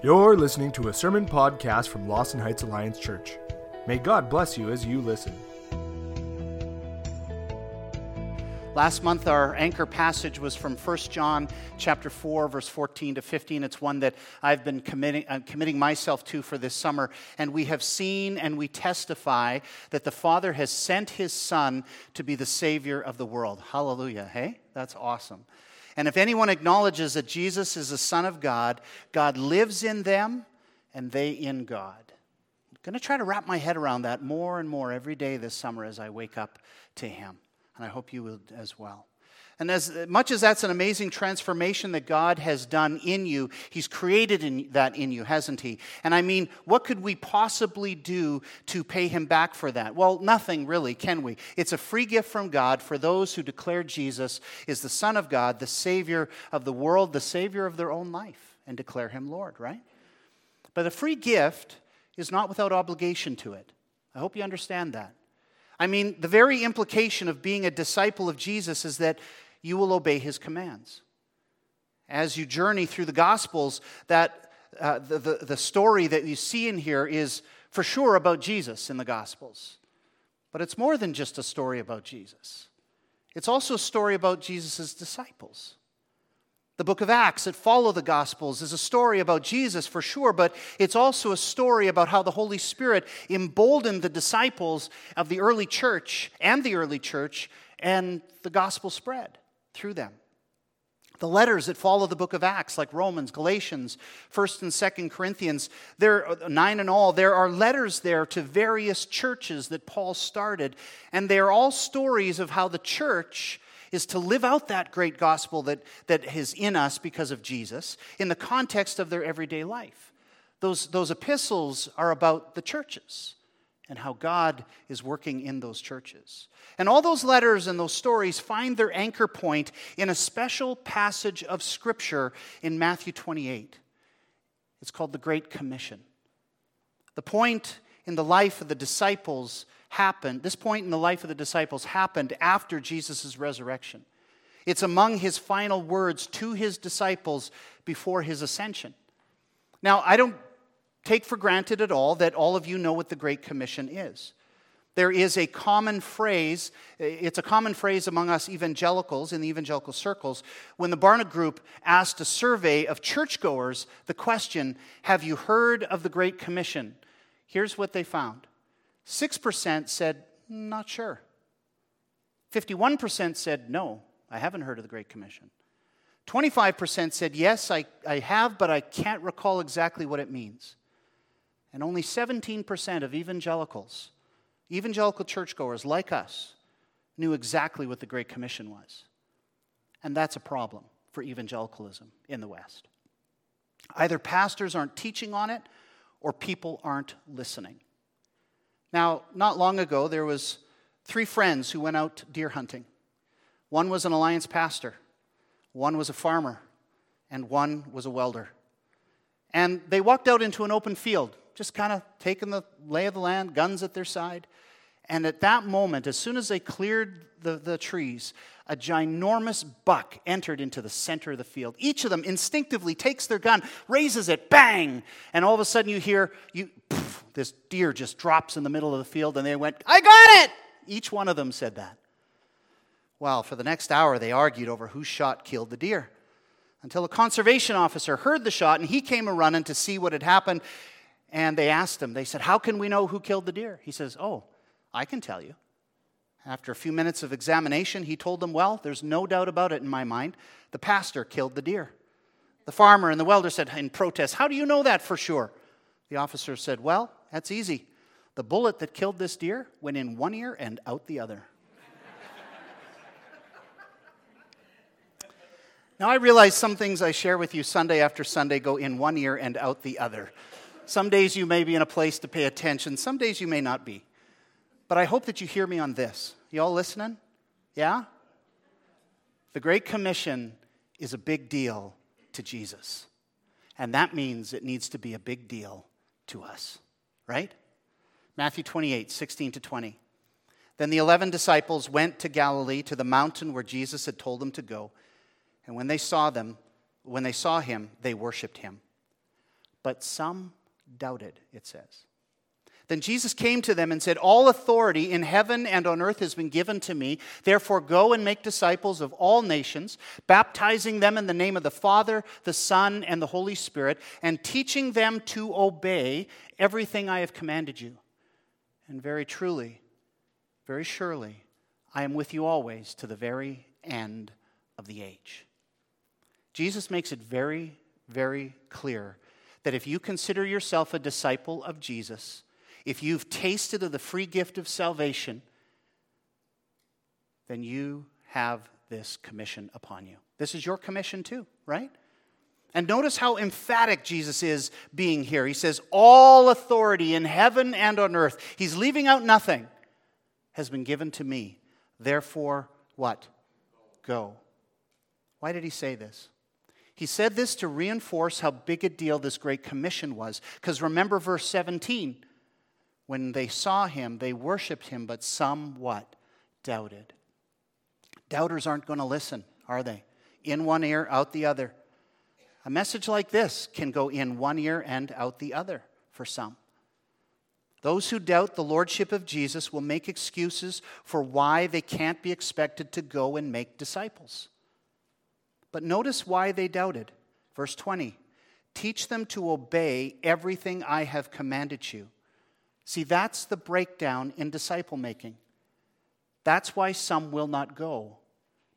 You're listening to a sermon podcast from Lawson Heights Alliance Church. May God bless you as you listen. Last month our anchor passage was from 1 John chapter 4 verse 14 to 15. It's one that I've been committing, uh, committing myself to for this summer and we have seen and we testify that the Father has sent his son to be the savior of the world. Hallelujah. Hey? That's awesome. And if anyone acknowledges that Jesus is the son of God, God lives in them and they in God. I'm going to try to wrap my head around that more and more every day this summer as I wake up to him and I hope you will as well. And as much as that's an amazing transformation that God has done in you, He's created in, that in you, hasn't He? And I mean, what could we possibly do to pay Him back for that? Well, nothing really, can we? It's a free gift from God for those who declare Jesus is the Son of God, the Savior of the world, the Savior of their own life, and declare Him Lord, right? But a free gift is not without obligation to it. I hope you understand that. I mean, the very implication of being a disciple of Jesus is that you will obey his commands. As you journey through the Gospels, that uh, the, the, the story that you see in here is for sure about Jesus in the Gospels. But it's more than just a story about Jesus, it's also a story about Jesus' disciples. The book of Acts that follow the Gospels is a story about Jesus for sure, but it's also a story about how the Holy Spirit emboldened the disciples of the early church and the early church, and the gospel spread through them. The letters that follow the book of Acts, like Romans, Galatians, 1st and 2nd Corinthians, there nine in all, there are letters there to various churches that Paul started, and they are all stories of how the church is to live out that great gospel that, that is in us because of Jesus in the context of their everyday life. Those, those epistles are about the churches and how God is working in those churches. And all those letters and those stories find their anchor point in a special passage of Scripture in Matthew 28. It's called the Great Commission. The point in the life of the disciples happened, this point in the life of the disciples happened after Jesus' resurrection. It's among his final words to his disciples before his ascension. Now, I don't take for granted at all that all of you know what the Great Commission is. There is a common phrase, it's a common phrase among us evangelicals in the evangelical circles. When the Barna Group asked a survey of churchgoers the question, Have you heard of the Great Commission? Here's what they found 6% said, Not sure. 51% said, No, I haven't heard of the Great Commission. 25% said, Yes, I, I have, but I can't recall exactly what it means. And only 17% of evangelicals, evangelical churchgoers like us, knew exactly what the Great Commission was. And that's a problem for evangelicalism in the West. Either pastors aren't teaching on it or people aren't listening. Now, not long ago, there was three friends who went out deer hunting. One was an alliance pastor, one was a farmer, and one was a welder. And they walked out into an open field, just kind of taking the lay of the land, guns at their side. And at that moment, as soon as they cleared the, the trees, a ginormous buck entered into the center of the field. Each of them instinctively takes their gun, raises it, bang! And all of a sudden you hear, you, poof, this deer just drops in the middle of the field, and they went, I got it! Each one of them said that. Well, for the next hour, they argued over whose shot killed the deer until a conservation officer heard the shot and he came a running to see what had happened. And they asked him, they said, How can we know who killed the deer? He says, Oh, I can tell you. After a few minutes of examination, he told them, Well, there's no doubt about it in my mind. The pastor killed the deer. The farmer and the welder said in protest, How do you know that for sure? The officer said, Well, that's easy. The bullet that killed this deer went in one ear and out the other. now, I realize some things I share with you Sunday after Sunday go in one ear and out the other. Some days you may be in a place to pay attention, some days you may not be. But I hope that you hear me on this. You all listening? Yeah? The Great Commission is a big deal to Jesus. And that means it needs to be a big deal to us, right? Matthew 28, 16 to 20. Then the eleven disciples went to Galilee to the mountain where Jesus had told them to go. And when they saw them, when they saw him, they worshiped him but some doubted, it says. Then Jesus came to them and said, All authority in heaven and on earth has been given to me. Therefore, go and make disciples of all nations, baptizing them in the name of the Father, the Son, and the Holy Spirit, and teaching them to obey everything I have commanded you. And very truly, very surely, I am with you always to the very end of the age. Jesus makes it very, very clear that if you consider yourself a disciple of Jesus, if you've tasted of the free gift of salvation, then you have this commission upon you. This is your commission too, right? And notice how emphatic Jesus is being here. He says, All authority in heaven and on earth, he's leaving out nothing, has been given to me. Therefore, what? Go. Why did he say this? He said this to reinforce how big a deal this great commission was. Because remember verse 17 when they saw him, they worshiped him, but some what? Doubted. Doubters aren't going to listen, are they? In one ear, out the other. A message like this can go in one ear and out the other for some. Those who doubt the lordship of Jesus will make excuses for why they can't be expected to go and make disciples. But notice why they doubted. Verse 20 Teach them to obey everything I have commanded you. See, that's the breakdown in disciple making. That's why some will not go,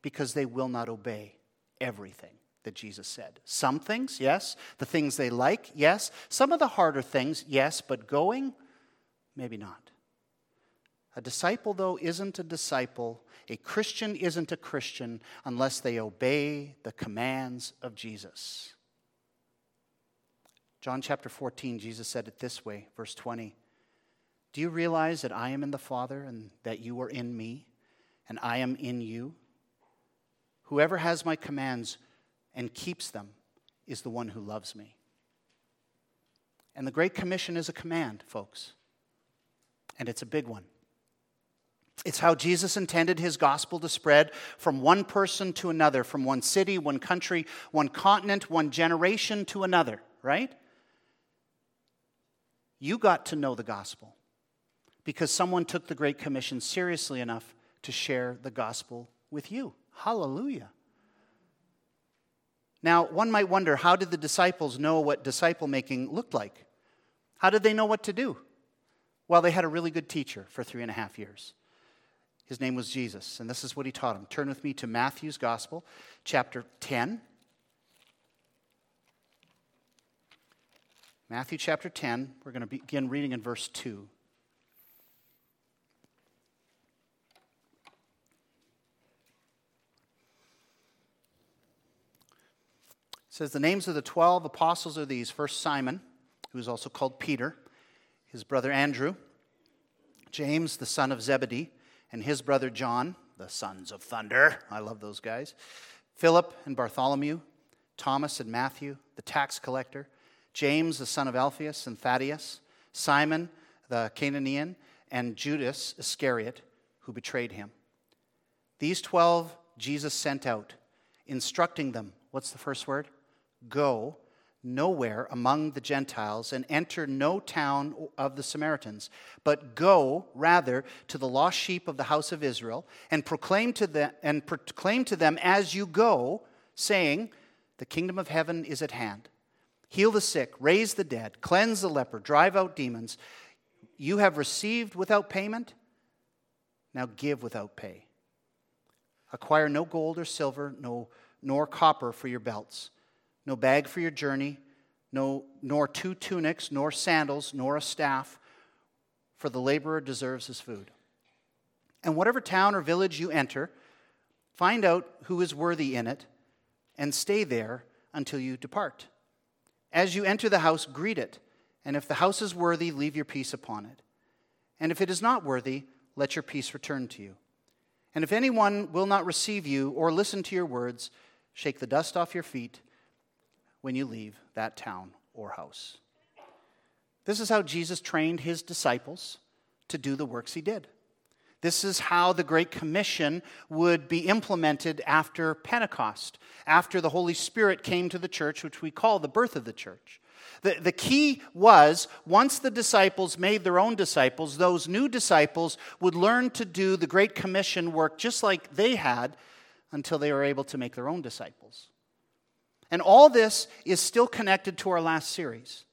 because they will not obey everything that Jesus said. Some things, yes. The things they like, yes. Some of the harder things, yes. But going, maybe not. A disciple, though, isn't a disciple. A Christian isn't a Christian unless they obey the commands of Jesus. John chapter 14, Jesus said it this way, verse 20. Do you realize that I am in the Father and that you are in me and I am in you? Whoever has my commands and keeps them is the one who loves me. And the Great Commission is a command, folks, and it's a big one. It's how Jesus intended his gospel to spread from one person to another, from one city, one country, one continent, one generation to another, right? You got to know the gospel because someone took the Great Commission seriously enough to share the gospel with you. Hallelujah. Now, one might wonder how did the disciples know what disciple making looked like? How did they know what to do? Well, they had a really good teacher for three and a half years. His name was Jesus, and this is what he taught him. Turn with me to Matthew's Gospel, chapter 10. Matthew chapter 10, we're going to begin reading in verse 2. says the names of the 12 apostles are these first Simon, who is also called Peter, his brother Andrew, James, the son of Zebedee, and his brother John, the sons of thunder. I love those guys. Philip and Bartholomew, Thomas and Matthew, the tax collector, James, the son of Alphaeus and Thaddeus, Simon, the Cananaean, and Judas Iscariot, who betrayed him. These 12 Jesus sent out, instructing them. What's the first word? Go nowhere among the Gentiles and enter no town of the Samaritans, but go rather to the lost sheep of the house of Israel and proclaim to them and proclaim to them as you go, saying, The kingdom of heaven is at hand. Heal the sick, raise the dead, cleanse the leper, drive out demons. You have received without payment, now give without pay. Acquire no gold or silver, no, nor copper for your belts no bag for your journey, no, nor two tunics, nor sandals, nor a staff, for the laborer deserves his food. And whatever town or village you enter, find out who is worthy in it, and stay there until you depart. As you enter the house, greet it, and if the house is worthy, leave your peace upon it. And if it is not worthy, let your peace return to you. And if anyone will not receive you or listen to your words, shake the dust off your feet when you leave that town or house. This is how Jesus trained his disciples to do the works he did. This is how the Great Commission would be implemented after Pentecost, after the Holy Spirit came to the church, which we call the birth of the church. The, the key was once the disciples made their own disciples, those new disciples would learn to do the Great Commission work just like they had until they were able to make their own disciples. And all this is still connected to our last series,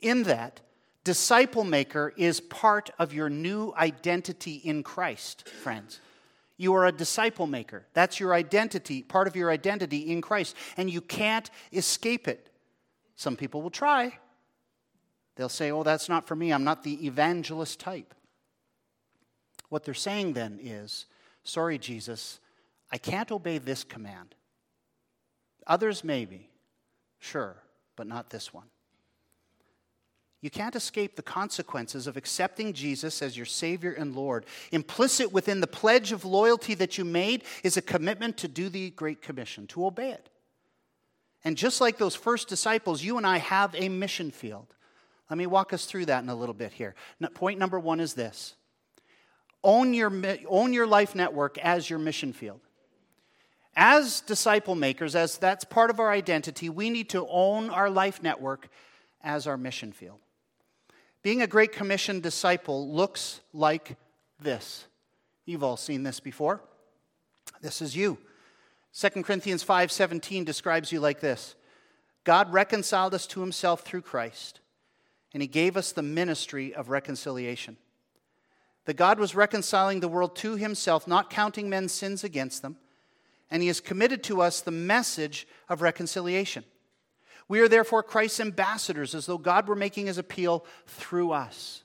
in that disciple maker is part of your new identity in Christ, friends. You are a disciple maker. That's your identity, part of your identity in Christ, and you can't escape it. Some people will try. They'll say, Oh, that's not for me. I'm not the evangelist type. What they're saying then is, Sorry, Jesus, I can't obey this command. Others maybe, sure, but not this one. You can't escape the consequences of accepting Jesus as your Savior and Lord. Implicit within the pledge of loyalty that you made is a commitment to do the Great Commission, to obey it. And just like those first disciples, you and I have a mission field. Let me walk us through that in a little bit here. Point number one is this own your, own your life network as your mission field. As disciple makers, as that's part of our identity, we need to own our life network as our mission field. Being a Great Commission disciple looks like this. You've all seen this before. This is you. 2 Corinthians 5:17 describes you like this. God reconciled us to himself through Christ, and he gave us the ministry of reconciliation. That God was reconciling the world to himself, not counting men's sins against them, and he has committed to us the message of reconciliation. We are therefore Christ's ambassadors, as though God were making his appeal through us.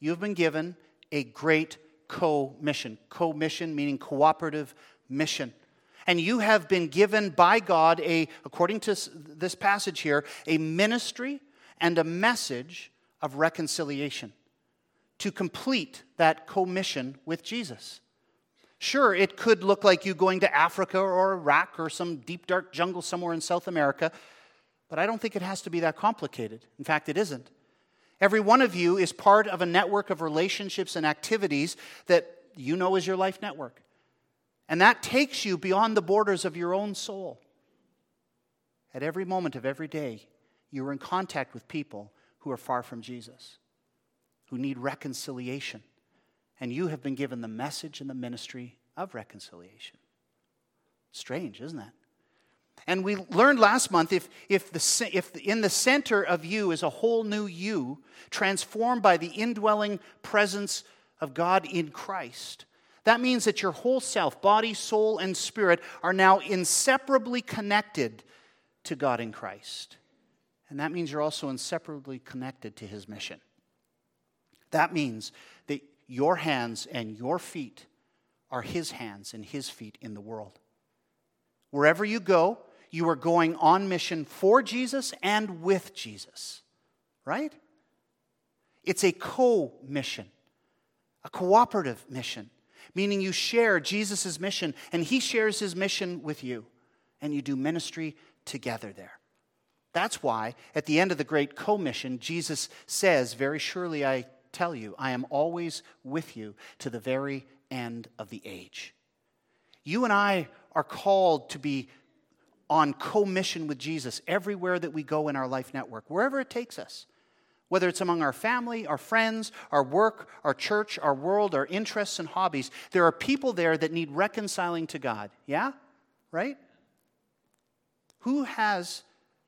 You have been given a great co mission. Co mission meaning cooperative mission. And you have been given by God a, according to this passage here, a ministry and a message of reconciliation to complete that commission with Jesus. Sure, it could look like you going to Africa or Iraq or some deep, dark jungle somewhere in South America, but I don't think it has to be that complicated. In fact, it isn't. Every one of you is part of a network of relationships and activities that you know is your life network. And that takes you beyond the borders of your own soul. At every moment of every day, you are in contact with people who are far from Jesus, who need reconciliation and you have been given the message and the ministry of reconciliation. Strange, isn't that? And we learned last month if, if, the, if in the center of you is a whole new you, transformed by the indwelling presence of God in Christ, that means that your whole self, body, soul, and spirit, are now inseparably connected to God in Christ. And that means you're also inseparably connected to His mission. That means your hands and your feet are His hands and His feet in the world. Wherever you go, you are going on mission for Jesus and with Jesus, right? It's a co mission, a cooperative mission, meaning you share Jesus' mission and He shares His mission with you, and you do ministry together there. That's why at the end of the Great Commission, Jesus says, Very surely I tell you, I am always with you to the very end of the age. You and I are called to be on co-mission with Jesus everywhere that we go in our life network, wherever it takes us. Whether it's among our family, our friends, our work, our church, our world, our interests and hobbies, there are people there that need reconciling to God. Yeah? Right? Who has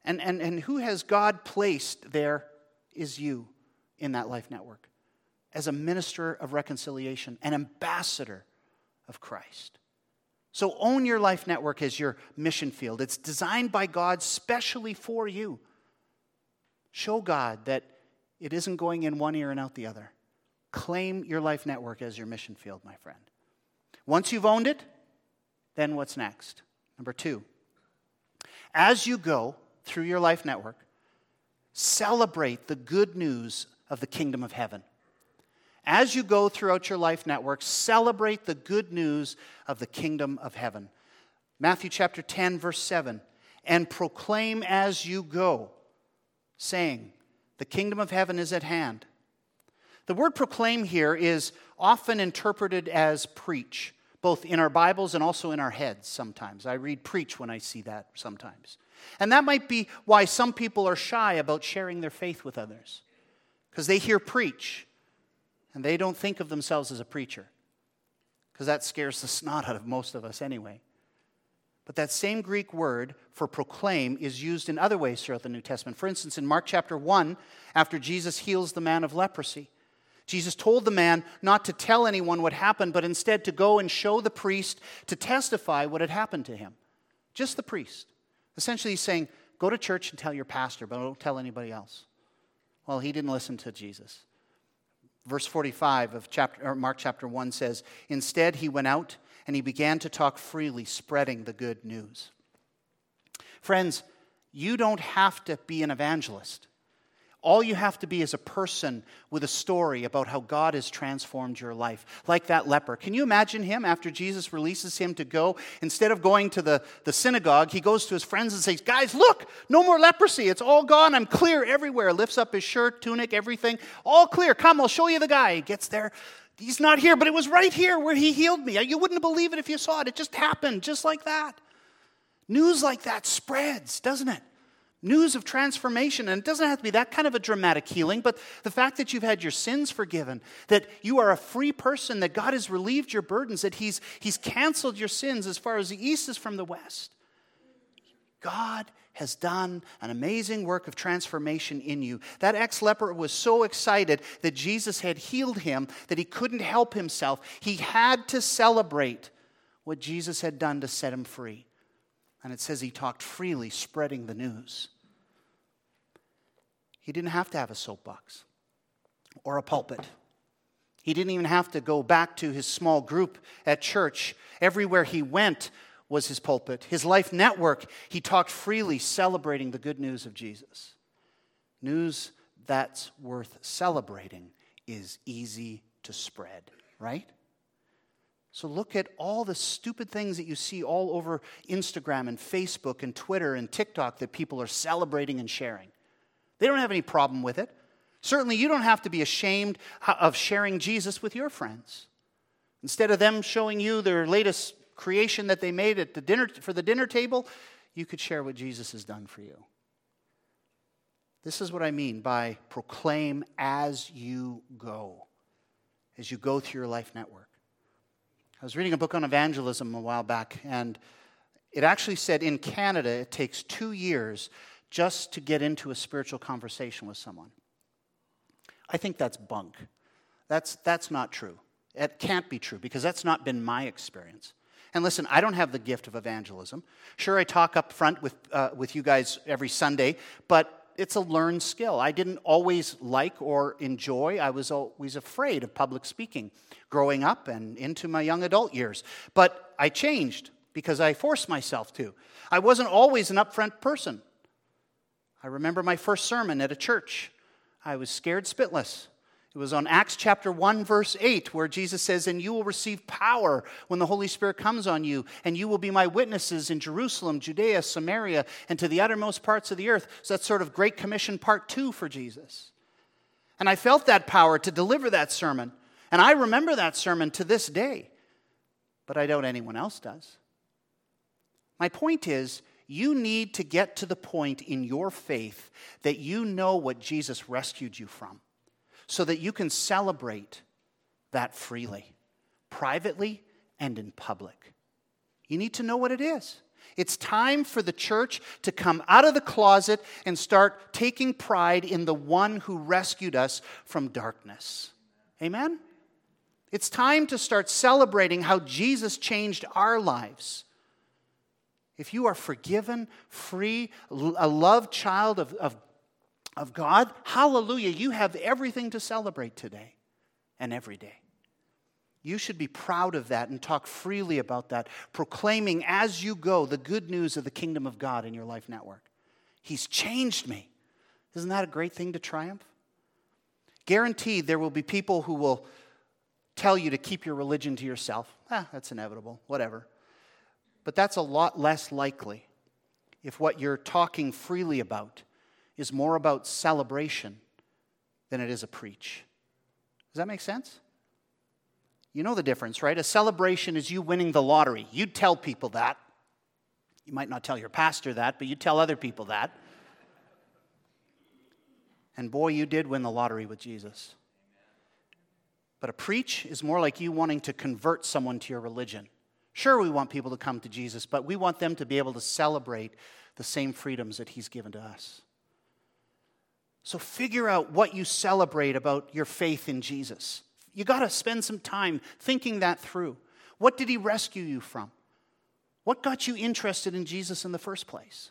and, and, and who has God placed there is you in that life network as a minister of reconciliation, an ambassador of Christ. So own your life network as your mission field. It's designed by God specially for you. Show God that it isn't going in one ear and out the other. Claim your life network as your mission field, my friend. Once you've owned it, then what's next? Number two, as you go through your life network, celebrate the good news of the kingdom of heaven as you go throughout your life network, celebrate the good news of the kingdom of heaven. Matthew chapter 10, verse 7 and proclaim as you go, saying, The kingdom of heaven is at hand. The word proclaim here is often interpreted as preach, both in our Bibles and also in our heads sometimes. I read preach when I see that sometimes. And that might be why some people are shy about sharing their faith with others, because they hear preach and they don't think of themselves as a preacher, because that scares the snot out of most of us anyway. But that same Greek word for proclaim is used in other ways throughout the New Testament. For instance, in Mark chapter 1, after Jesus heals the man of leprosy, Jesus told the man not to tell anyone what happened, but instead to go and show the priest to testify what had happened to him. Just the priest. Essentially, he's saying, Go to church and tell your pastor, but don't tell anybody else. Well, he didn't listen to Jesus. Verse 45 of chapter, Mark chapter 1 says, Instead, he went out and he began to talk freely, spreading the good news. Friends, you don't have to be an evangelist. All you have to be is a person with a story about how God has transformed your life, like that leper. Can you imagine him after Jesus releases him to go? Instead of going to the, the synagogue, he goes to his friends and says, Guys, look, no more leprosy. It's all gone. I'm clear everywhere. Lifts up his shirt, tunic, everything. All clear. Come, I'll show you the guy. He gets there. He's not here, but it was right here where he healed me. You wouldn't believe it if you saw it. It just happened, just like that. News like that spreads, doesn't it? News of transformation. And it doesn't have to be that kind of a dramatic healing, but the fact that you've had your sins forgiven, that you are a free person, that God has relieved your burdens, that He's, he's canceled your sins as far as the east is from the west. God has done an amazing work of transformation in you. That ex leper was so excited that Jesus had healed him that he couldn't help himself. He had to celebrate what Jesus had done to set him free. And it says he talked freely, spreading the news. He didn't have to have a soapbox or a pulpit. He didn't even have to go back to his small group at church. Everywhere he went was his pulpit. His life network, he talked freely, celebrating the good news of Jesus. News that's worth celebrating is easy to spread, right? So look at all the stupid things that you see all over Instagram and Facebook and Twitter and TikTok that people are celebrating and sharing. They don't have any problem with it. Certainly, you don't have to be ashamed of sharing Jesus with your friends. Instead of them showing you their latest creation that they made at the dinner, for the dinner table, you could share what Jesus has done for you. This is what I mean by proclaim as you go, as you go through your life network. I was reading a book on evangelism a while back, and it actually said in Canada it takes two years just to get into a spiritual conversation with someone. I think that's bunk. That's, that's not true. It can't be true because that's not been my experience. And listen, I don't have the gift of evangelism. Sure, I talk up front with, uh, with you guys every Sunday, but it's a learned skill. I didn't always like or enjoy. I was always afraid of public speaking growing up and into my young adult years. But I changed because I forced myself to. I wasn't always an upfront person. I remember my first sermon at a church. I was scared spitless. It was on Acts chapter 1, verse 8, where Jesus says, And you will receive power when the Holy Spirit comes on you, and you will be my witnesses in Jerusalem, Judea, Samaria, and to the uttermost parts of the earth. So that's sort of Great Commission part two for Jesus. And I felt that power to deliver that sermon. And I remember that sermon to this day, but I doubt anyone else does. My point is, you need to get to the point in your faith that you know what Jesus rescued you from so that you can celebrate that freely, privately and in public. You need to know what it is. It's time for the church to come out of the closet and start taking pride in the one who rescued us from darkness. Amen? It's time to start celebrating how Jesus changed our lives. If you are forgiven, free, a loved child of, of of God, hallelujah, you have everything to celebrate today and every day. You should be proud of that and talk freely about that, proclaiming as you go the good news of the kingdom of God in your life network. He's changed me. Isn't that a great thing to triumph? Guaranteed, there will be people who will tell you to keep your religion to yourself. Ah, that's inevitable, whatever. But that's a lot less likely if what you're talking freely about is more about celebration than it is a preach. Does that make sense? You know the difference, right? A celebration is you winning the lottery. You'd tell people that. You might not tell your pastor that, but you tell other people that. And boy, you did win the lottery with Jesus. But a preach is more like you wanting to convert someone to your religion. Sure, we want people to come to Jesus, but we want them to be able to celebrate the same freedoms that He's given to us. So figure out what you celebrate about your faith in Jesus. You got to spend some time thinking that through. What did He rescue you from? What got you interested in Jesus in the first place?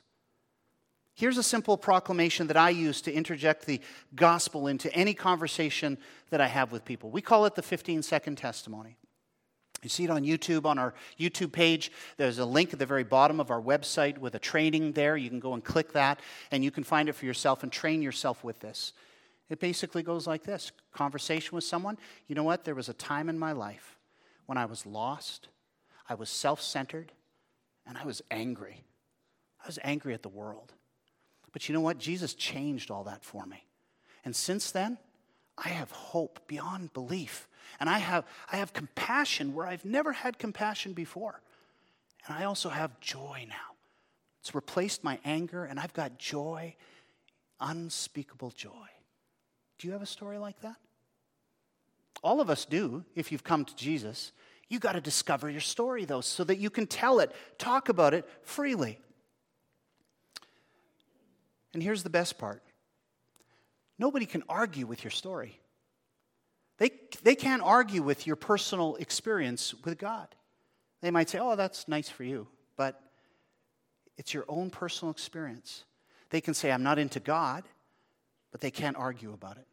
Here's a simple proclamation that I use to interject the gospel into any conversation that I have with people. We call it the 15 second testimony. You see it on YouTube, on our YouTube page. There's a link at the very bottom of our website with a training there. You can go and click that, and you can find it for yourself and train yourself with this. It basically goes like this conversation with someone. You know what? There was a time in my life when I was lost, I was self centered, and I was angry. I was angry at the world. But you know what? Jesus changed all that for me. And since then, I have hope beyond belief. And I have, I have compassion where I've never had compassion before. And I also have joy now. It's replaced my anger, and I've got joy, unspeakable joy. Do you have a story like that? All of us do if you've come to Jesus. You got to discover your story, though, so that you can tell it, talk about it freely. And here's the best part nobody can argue with your story. They, they can't argue with your personal experience with God. They might say, oh, that's nice for you, but it's your own personal experience. They can say, I'm not into God, but they can't argue about it.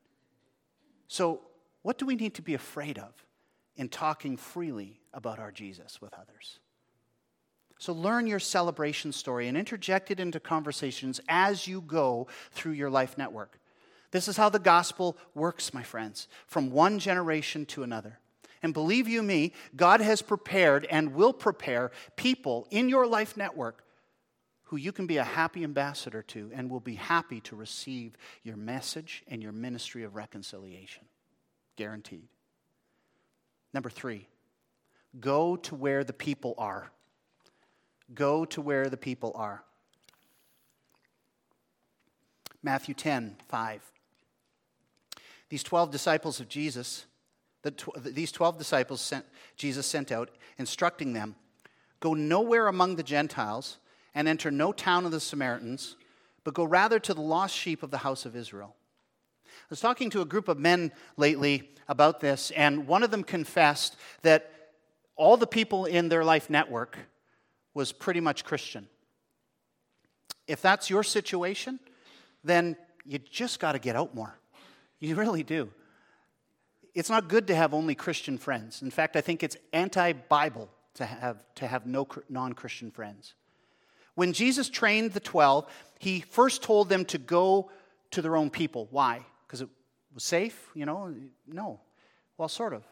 So, what do we need to be afraid of in talking freely about our Jesus with others? So learn your celebration story and interject it into conversations as you go through your life network. This is how the gospel works, my friends, from one generation to another. And believe you me, God has prepared and will prepare people in your life network who you can be a happy ambassador to and will be happy to receive your message and your ministry of reconciliation. Guaranteed. Number three, go to where the people are. Go to where the people are. Matthew 10, 5. These 12 disciples of Jesus, the tw- these 12 disciples sent, Jesus sent out, instructing them Go nowhere among the Gentiles and enter no town of the Samaritans, but go rather to the lost sheep of the house of Israel. I was talking to a group of men lately about this, and one of them confessed that all the people in their life network was pretty much Christian. If that's your situation, then you just got to get out more. You really do. It's not good to have only Christian friends. In fact, I think it's anti Bible to have, to have no non Christian friends. When Jesus trained the 12, he first told them to go to their own people. Why? Because it was safe? You know? No. Well, sort of.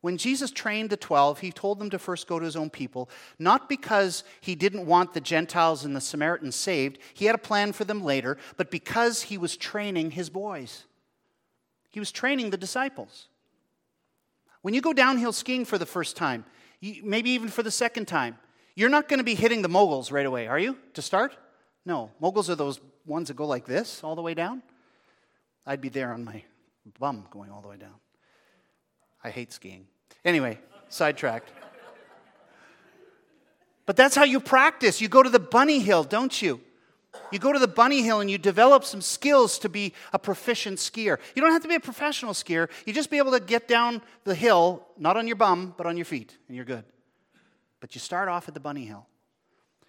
When Jesus trained the 12, he told them to first go to his own people, not because he didn't want the Gentiles and the Samaritans saved, he had a plan for them later, but because he was training his boys. He was training the disciples. When you go downhill skiing for the first time, maybe even for the second time, you're not going to be hitting the moguls right away, are you, to start? No. Moguls are those ones that go like this all the way down. I'd be there on my bum going all the way down. I hate skiing. Anyway, sidetracked. But that's how you practice. You go to the bunny hill, don't you? You go to the bunny hill and you develop some skills to be a proficient skier. You don't have to be a professional skier. You just be able to get down the hill, not on your bum, but on your feet, and you're good. But you start off at the bunny hill.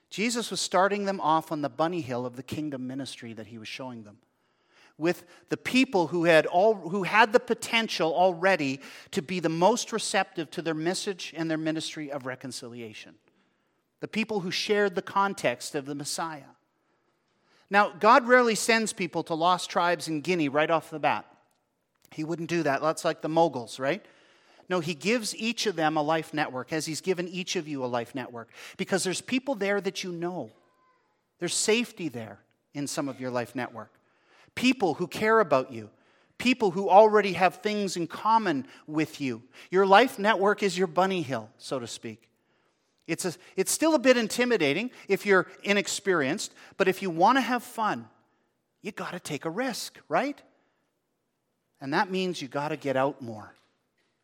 Jesus was starting them off on the bunny hill of the kingdom ministry that he was showing them with the people who had, all, who had the potential already to be the most receptive to their message and their ministry of reconciliation. The people who shared the context of the Messiah. Now, God rarely sends people to lost tribes in Guinea right off the bat. He wouldn't do that. That's like the moguls, right? No, he gives each of them a life network, as he's given each of you a life network, because there's people there that you know. There's safety there in some of your life network people who care about you, people who already have things in common with you. Your life network is your bunny hill, so to speak. It's, a, it's still a bit intimidating if you're inexperienced, but if you want to have fun, you got to take a risk, right? And that means you got to get out more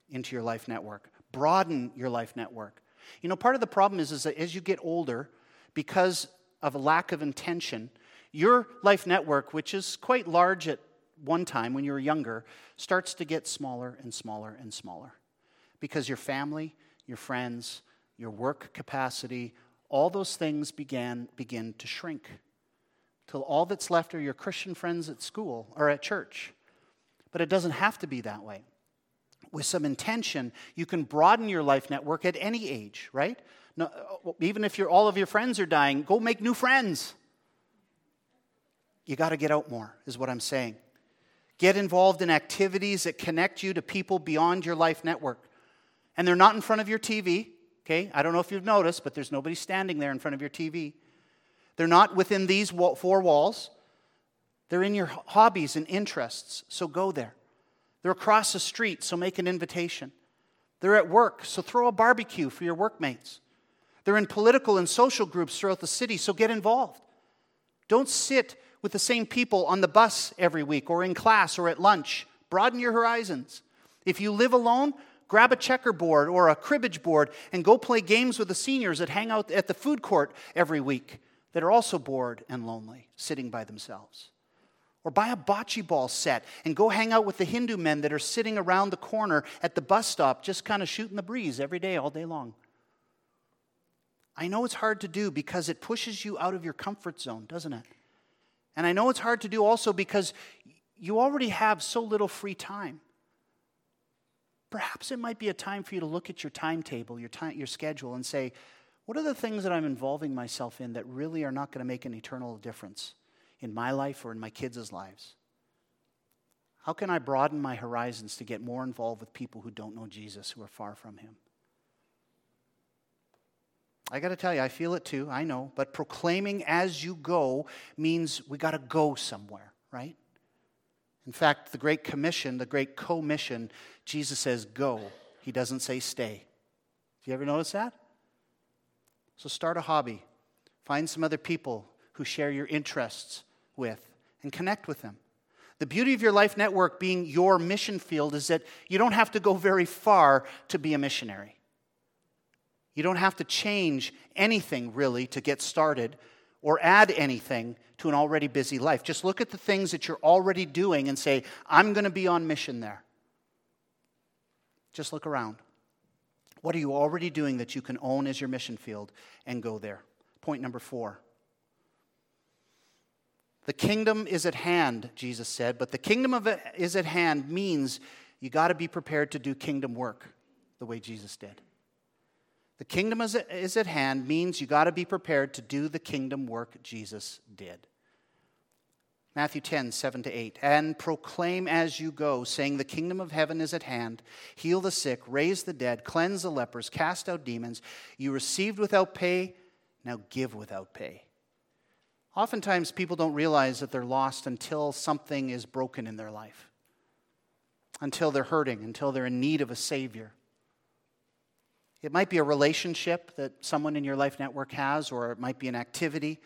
into your life network, broaden your life network. You know, part of the problem is, is that as you get older, because of a lack of intention, your life network, which is quite large at one time when you were younger, starts to get smaller and smaller and smaller. Because your family, your friends, your work capacity, all those things began, begin to shrink. Till all that's left are your Christian friends at school or at church. But it doesn't have to be that way. With some intention, you can broaden your life network at any age, right? No, even if all of your friends are dying, go make new friends. You got to get out more, is what I'm saying. Get involved in activities that connect you to people beyond your life network. And they're not in front of your TV, okay? I don't know if you've noticed, but there's nobody standing there in front of your TV. They're not within these four walls. They're in your hobbies and interests, so go there. They're across the street, so make an invitation. They're at work, so throw a barbecue for your workmates. They're in political and social groups throughout the city, so get involved. Don't sit with the same people on the bus every week or in class or at lunch. Broaden your horizons. If you live alone, grab a checkerboard or a cribbage board and go play games with the seniors that hang out at the food court every week that are also bored and lonely, sitting by themselves. Or buy a bocce ball set and go hang out with the Hindu men that are sitting around the corner at the bus stop, just kind of shooting the breeze every day, all day long. I know it's hard to do because it pushes you out of your comfort zone, doesn't it? And I know it's hard to do also because you already have so little free time. Perhaps it might be a time for you to look at your timetable, your, time, your schedule, and say, what are the things that I'm involving myself in that really are not going to make an eternal difference in my life or in my kids' lives? How can I broaden my horizons to get more involved with people who don't know Jesus, who are far from Him? I got to tell you, I feel it too, I know. But proclaiming as you go means we got to go somewhere, right? In fact, the Great Commission, the Great Commission, Jesus says go. He doesn't say stay. Do you ever notice that? So start a hobby. Find some other people who share your interests with and connect with them. The beauty of your life network being your mission field is that you don't have to go very far to be a missionary. You don't have to change anything really to get started or add anything to an already busy life. Just look at the things that you're already doing and say, I'm going to be on mission there. Just look around. What are you already doing that you can own as your mission field and go there? Point number four. The kingdom is at hand, Jesus said, but the kingdom of it is at hand means you got to be prepared to do kingdom work the way Jesus did. The kingdom is, is at hand means you got to be prepared to do the kingdom work Jesus did. Matthew 10, 7 to 8. And proclaim as you go, saying, The kingdom of heaven is at hand. Heal the sick, raise the dead, cleanse the lepers, cast out demons. You received without pay, now give without pay. Oftentimes, people don't realize that they're lost until something is broken in their life, until they're hurting, until they're in need of a Savior. It might be a relationship that someone in your life network has, or it might be an activity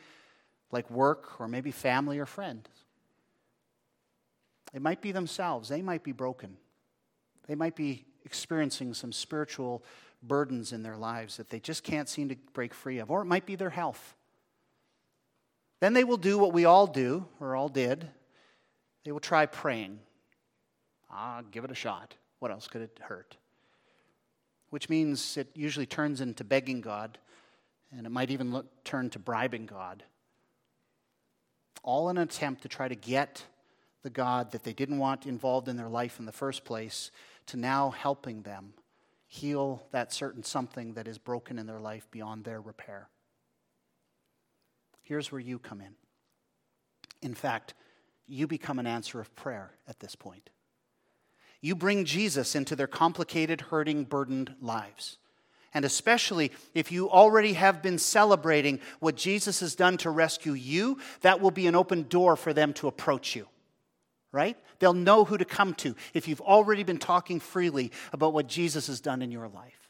like work, or maybe family or friends. It might be themselves. They might be broken. They might be experiencing some spiritual burdens in their lives that they just can't seem to break free of, or it might be their health. Then they will do what we all do, or all did. They will try praying. Ah, give it a shot. What else could it hurt? which means it usually turns into begging God, and it might even look, turn to bribing God. All in an attempt to try to get the God that they didn't want involved in their life in the first place to now helping them heal that certain something that is broken in their life beyond their repair. Here's where you come in. In fact, you become an answer of prayer at this point you bring Jesus into their complicated, hurting, burdened lives. And especially if you already have been celebrating what Jesus has done to rescue you, that will be an open door for them to approach you. Right? They'll know who to come to if you've already been talking freely about what Jesus has done in your life.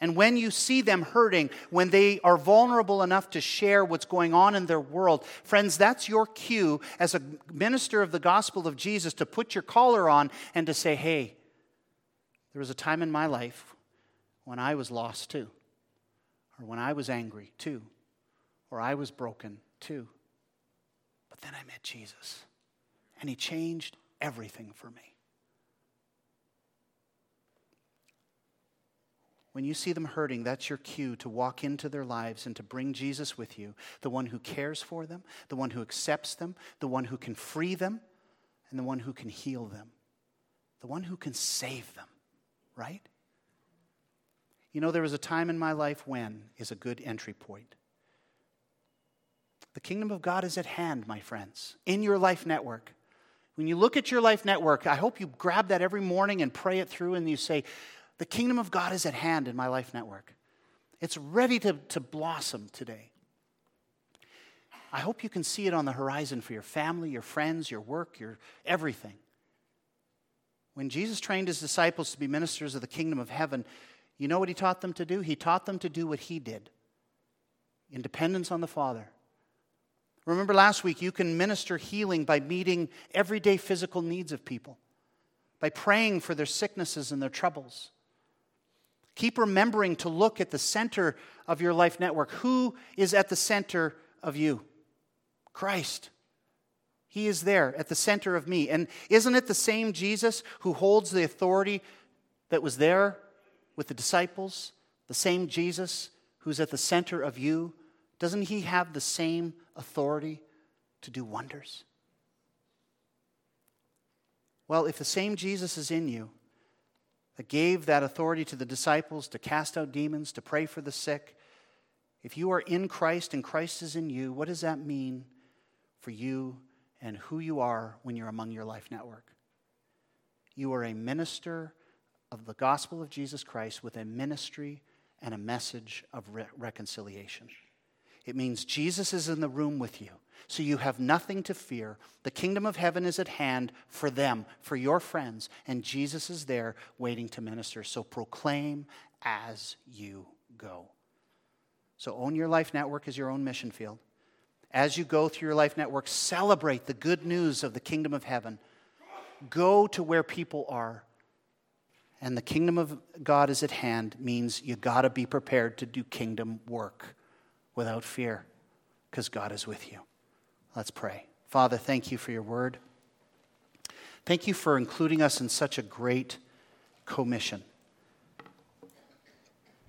And when you see them hurting, when they are vulnerable enough to share what's going on in their world, friends, that's your cue as a minister of the gospel of Jesus to put your collar on and to say, hey, there was a time in my life when I was lost too, or when I was angry too, or I was broken too. But then I met Jesus, and he changed everything for me. When you see them hurting, that's your cue to walk into their lives and to bring Jesus with you, the one who cares for them, the one who accepts them, the one who can free them, and the one who can heal them, the one who can save them, right? You know, there was a time in my life when is a good entry point. The kingdom of God is at hand, my friends, in your life network. When you look at your life network, I hope you grab that every morning and pray it through and you say, The kingdom of God is at hand in my life network. It's ready to, to blossom today. I hope you can see it on the horizon for your family, your friends, your work, your everything. When Jesus trained his disciples to be ministers of the kingdom of heaven, you know what he taught them to do? He taught them to do what he did in dependence on the Father. Remember last week, you can minister healing by meeting everyday physical needs of people, by praying for their sicknesses and their troubles. Keep remembering to look at the center of your life network. Who is at the center of you? Christ. He is there at the center of me. And isn't it the same Jesus who holds the authority that was there with the disciples? The same Jesus who's at the center of you? Doesn't he have the same authority to do wonders? Well, if the same Jesus is in you that gave that authority to the disciples to cast out demons, to pray for the sick, if you are in Christ and Christ is in you, what does that mean for you and who you are when you're among your life network? You are a minister of the gospel of Jesus Christ with a ministry and a message of re- reconciliation. It means Jesus is in the room with you. So you have nothing to fear. The kingdom of heaven is at hand for them, for your friends, and Jesus is there waiting to minister. So proclaim as you go. So own your life network as your own mission field. As you go through your life network, celebrate the good news of the kingdom of heaven. Go to where people are. And the kingdom of God is at hand means you got to be prepared to do kingdom work without fear because God is with you. Let's pray. Father, thank you for your word. Thank you for including us in such a great commission.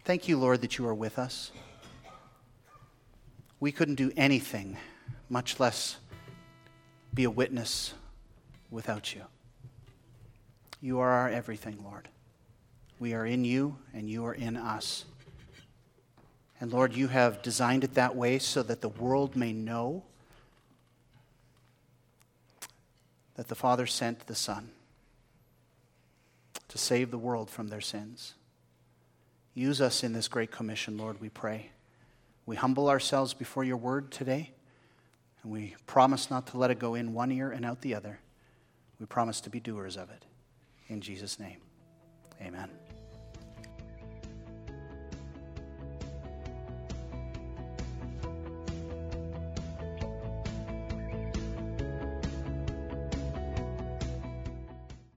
Thank you, Lord, that you are with us. We couldn't do anything, much less be a witness without you. You are our everything, Lord. We are in you, and you are in us. And Lord, you have designed it that way so that the world may know that the Father sent the Son to save the world from their sins. Use us in this great commission, Lord, we pray. We humble ourselves before your word today, and we promise not to let it go in one ear and out the other. We promise to be doers of it. In Jesus' name, amen.